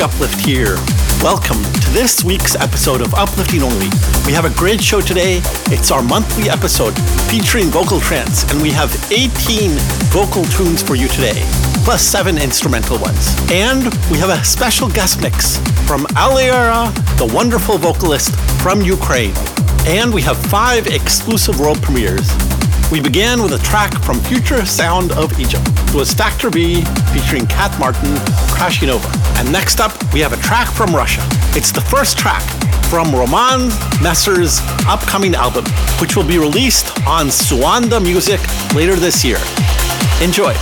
Uplift here. Welcome to this week's episode of Uplifting Only. We have a great show today. It's our monthly episode featuring vocal trance, and we have 18 vocal tunes for you today, plus seven instrumental ones. And we have a special guest mix from Aliera, the wonderful vocalist from Ukraine. And we have five exclusive world premieres. We began with a track from Future Sound of Egypt. It was Factor B featuring Cat Martin, Crashing Over. And next up, we have a track from Russia. It's the first track from Roman Messer's upcoming album, which will be released on Suanda Music later this year. Enjoy.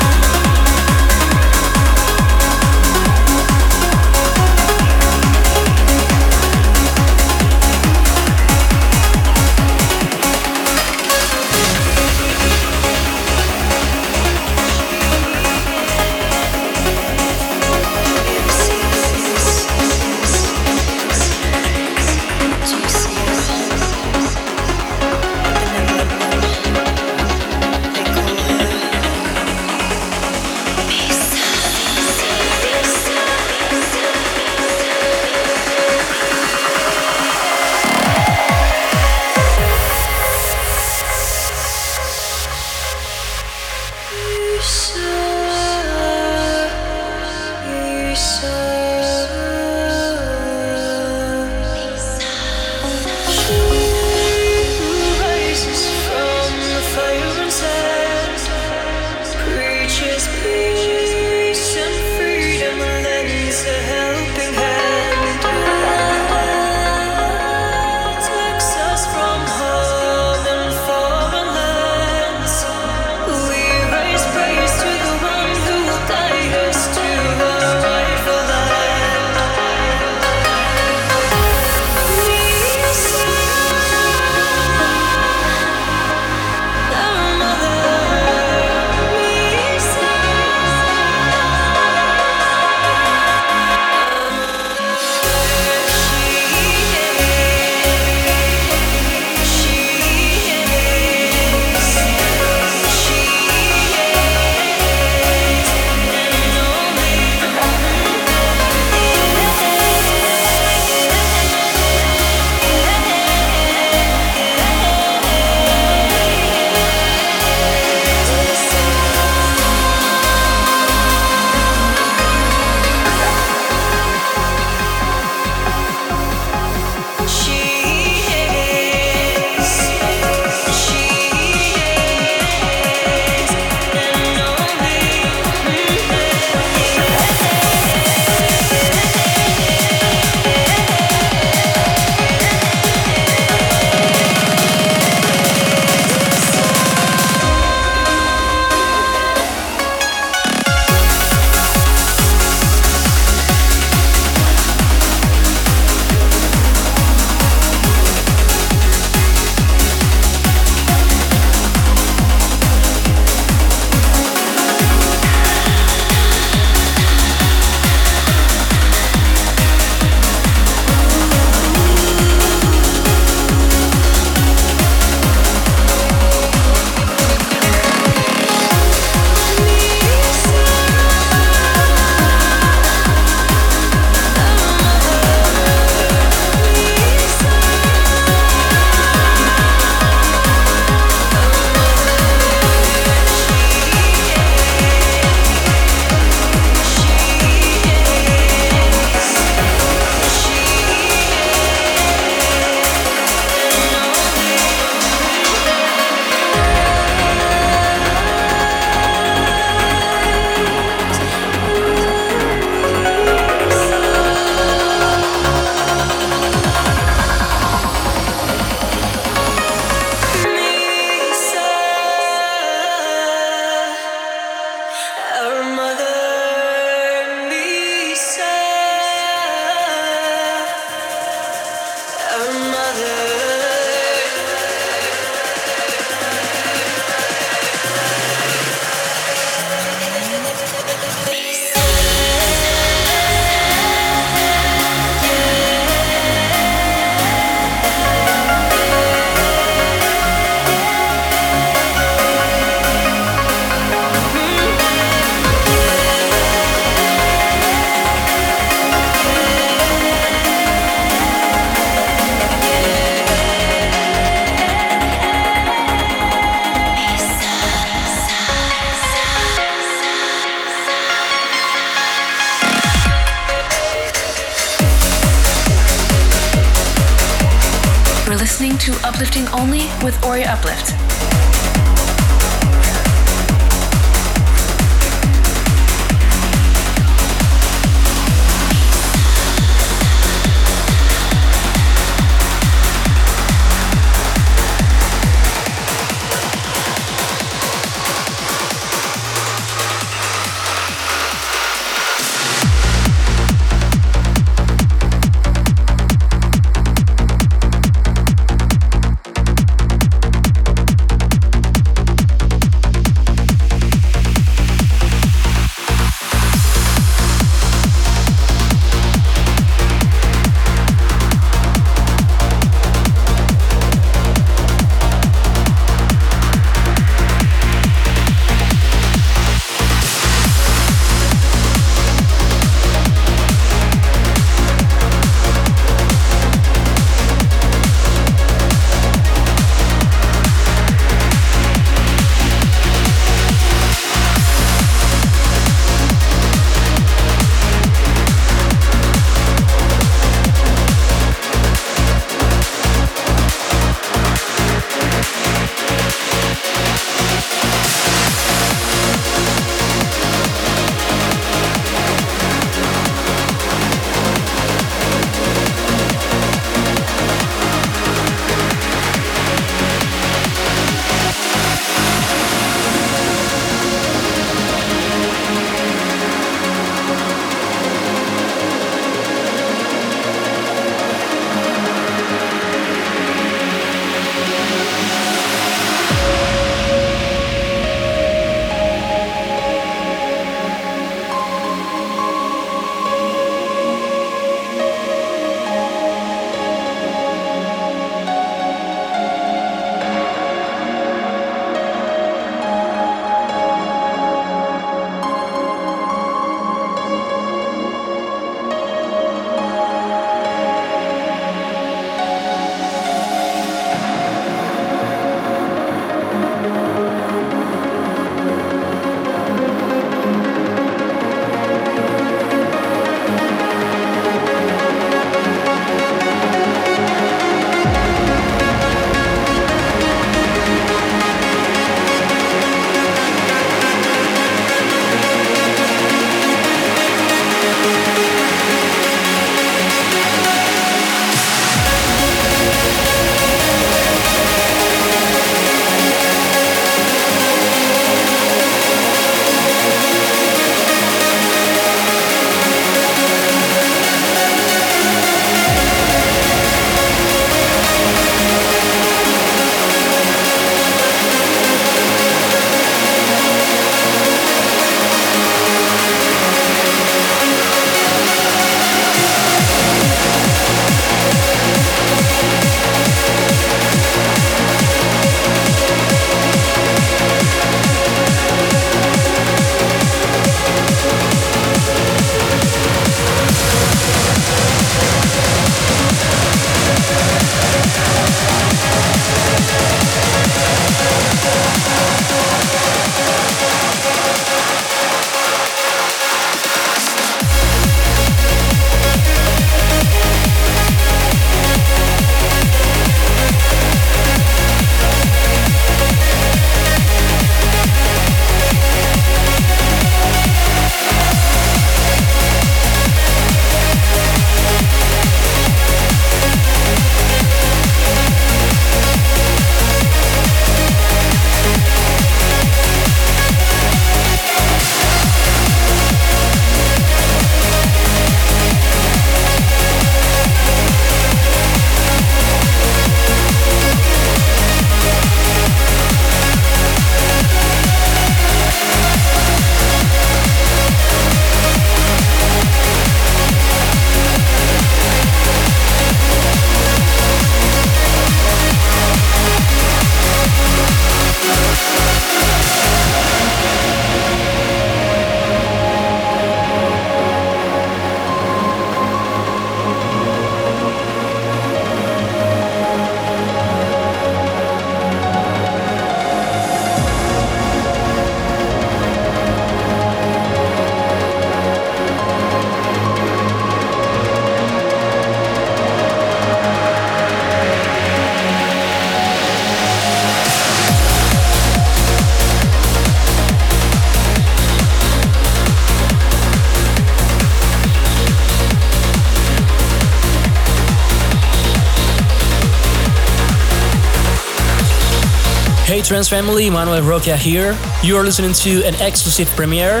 Trance family, Manuel Roca here. You are listening to an exclusive premiere,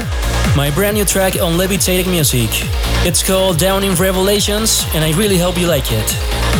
my brand new track on Levitating Music. It's called Down in Revelations, and I really hope you like it.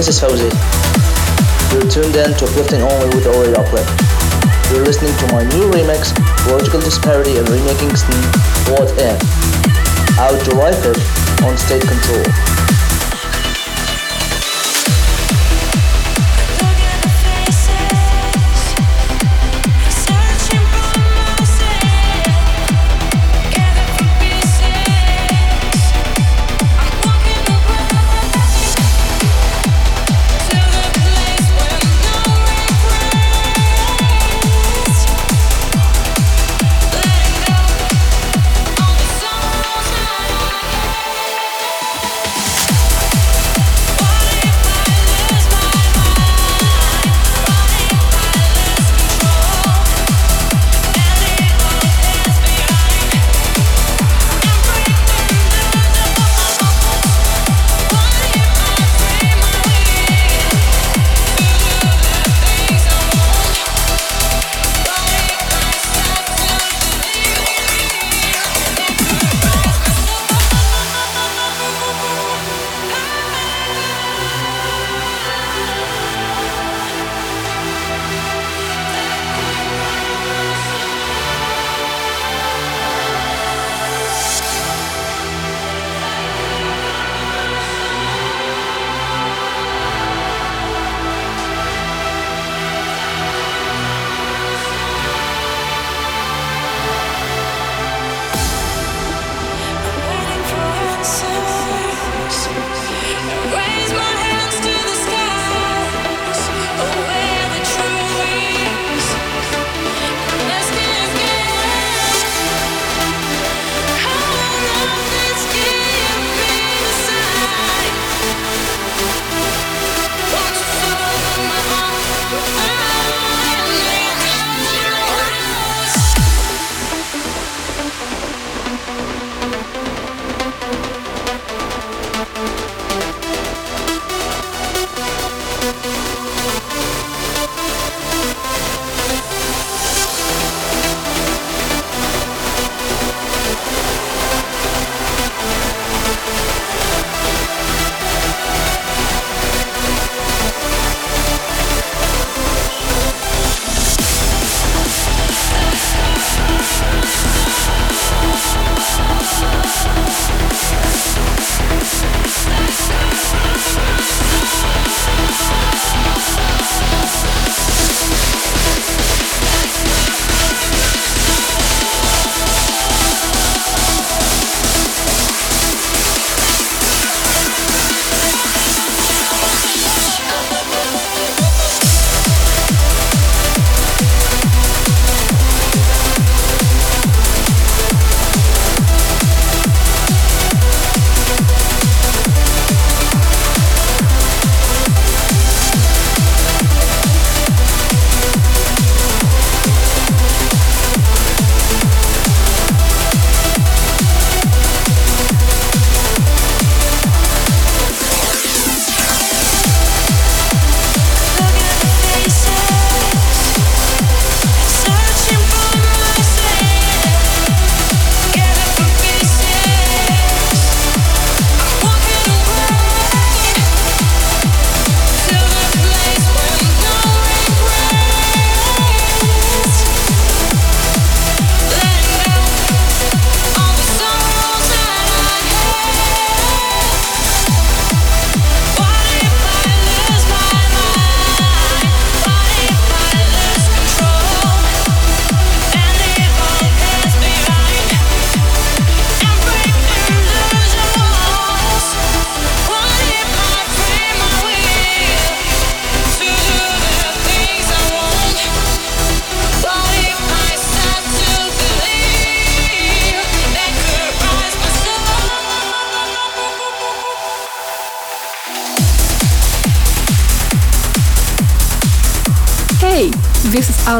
This is Jose. You're tuned in to Uplifting Only with Ori Uplift. You're listening to my new remix, Logical Disparity and Remaking Steam, What In. Out July 5th on State Control.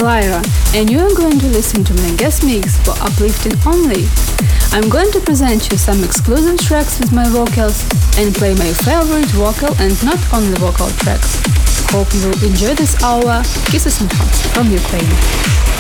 This and you are going to listen to my guest mix for Uplifting Only. I'm going to present you some exclusive tracks with my vocals and play my favorite vocal and not only vocal tracks. Hope you will enjoy this hour. Kisses and hugs from Ukraine.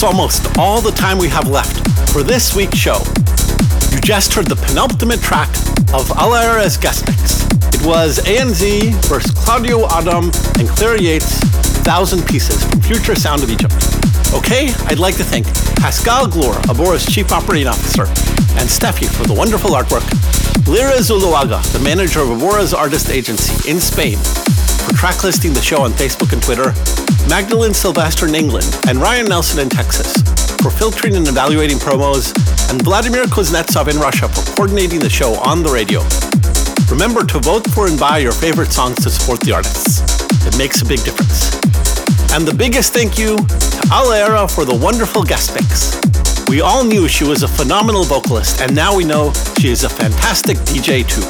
That's almost all the time we have left for this week's show. You just heard the penultimate track of Alaera's guest mix. It was ANZ versus Claudio Adam and Claire Yates, Thousand Pieces from Future Sound of Egypt. Okay, I'd like to thank Pascal Glor, Abora's Chief Operating Officer, and Steffi for the wonderful artwork, Lyra Zuluaga, the manager of Abora's artist agency in Spain, track listing the show on Facebook and Twitter, Magdalene Sylvester in England, and Ryan Nelson in Texas for filtering and evaluating promos, and Vladimir Kuznetsov in Russia for coordinating the show on the radio. Remember to vote for and buy your favorite songs to support the artists. It makes a big difference. And the biggest thank you to Alaera for the wonderful guest mix. We all knew she was a phenomenal vocalist, and now we know she is a fantastic DJ too.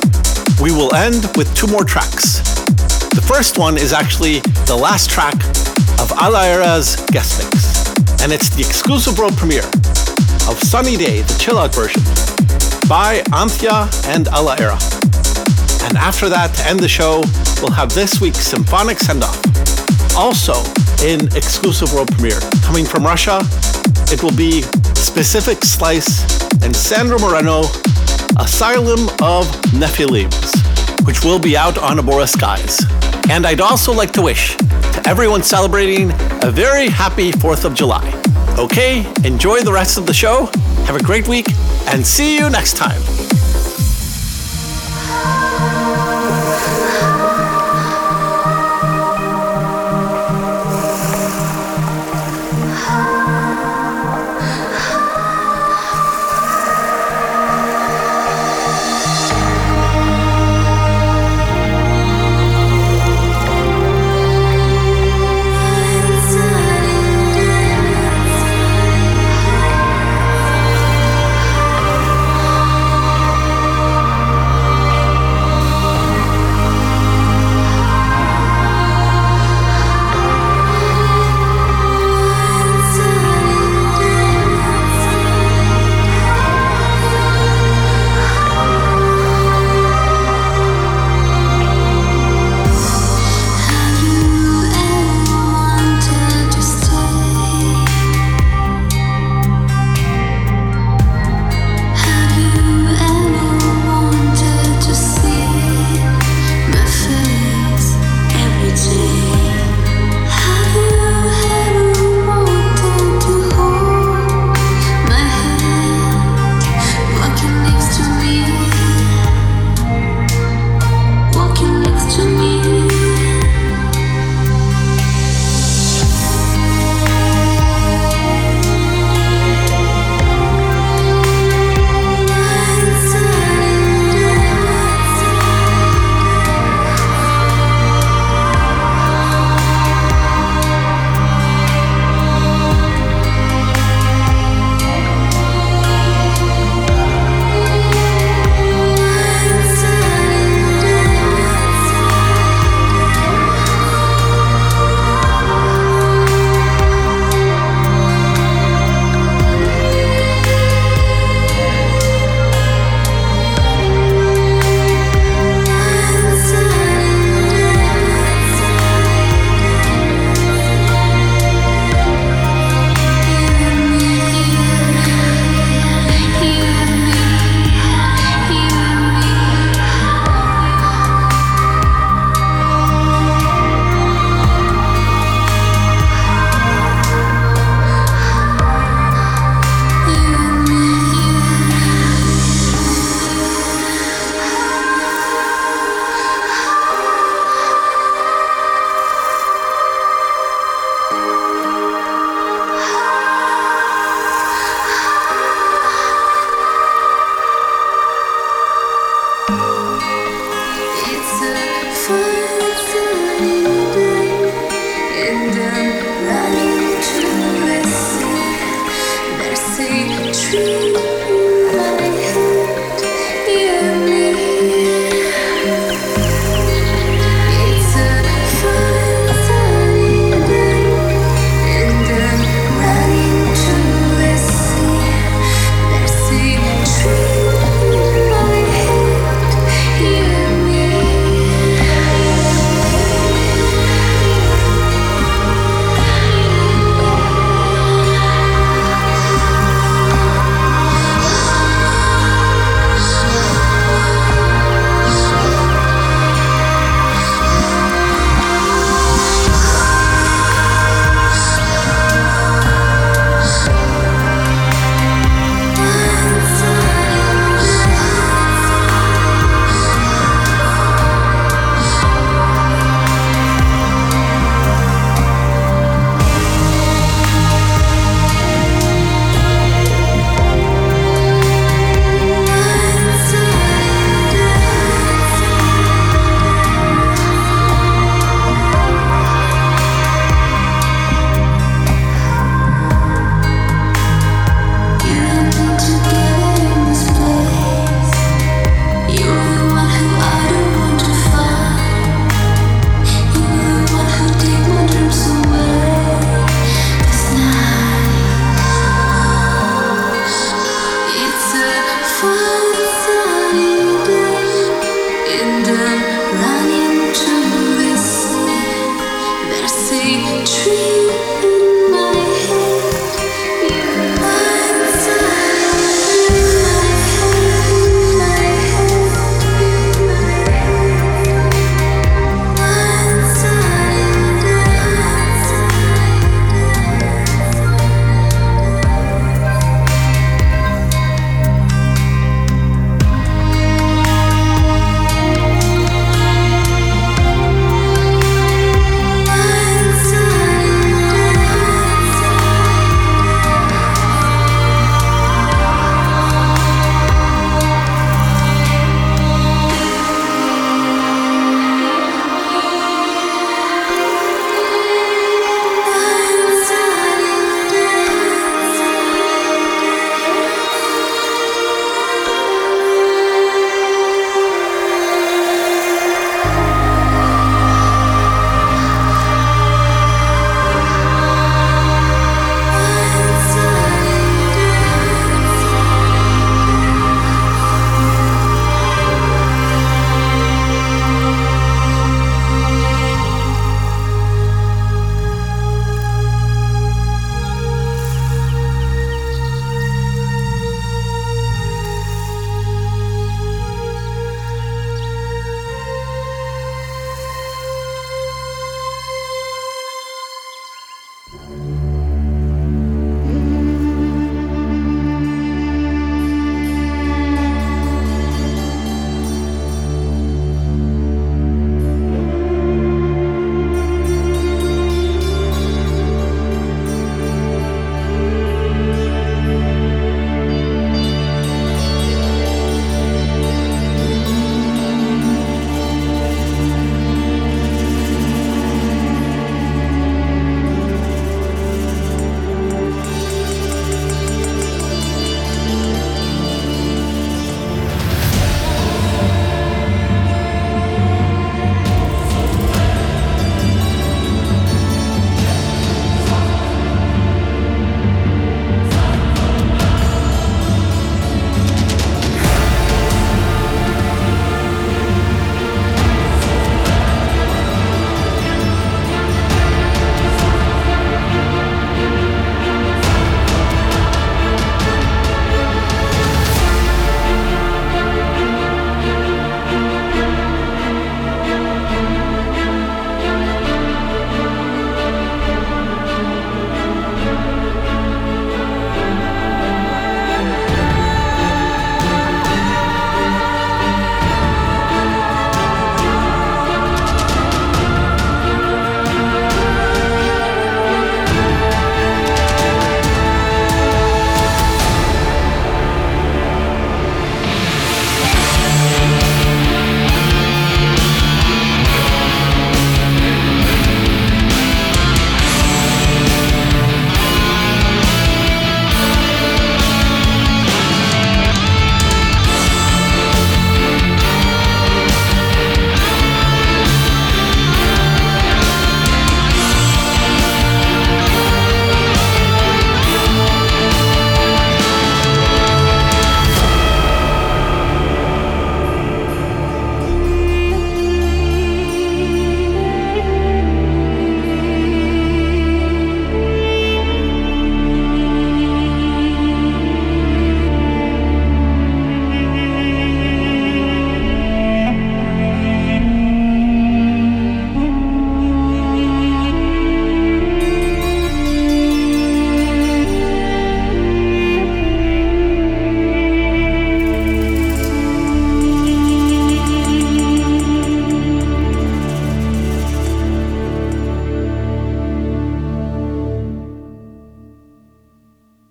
We will end with two more tracks. The first one is actually the last track of Alaera's guest mix, and it's the exclusive world premiere of Sunny Day, the chill out version, by Anthea and Alaera. And after that, to end the show, we'll have this week's symphonic send off. Also, in exclusive world premiere, coming from Russia, it will be Specific Slice and Sandra Moreno, Asylum of Nephilims, which will be out on Abora Skies. And I'd also like to wish to everyone celebrating a very happy 4th of July. Okay, enjoy the rest of the show, have a great week, and see you next time.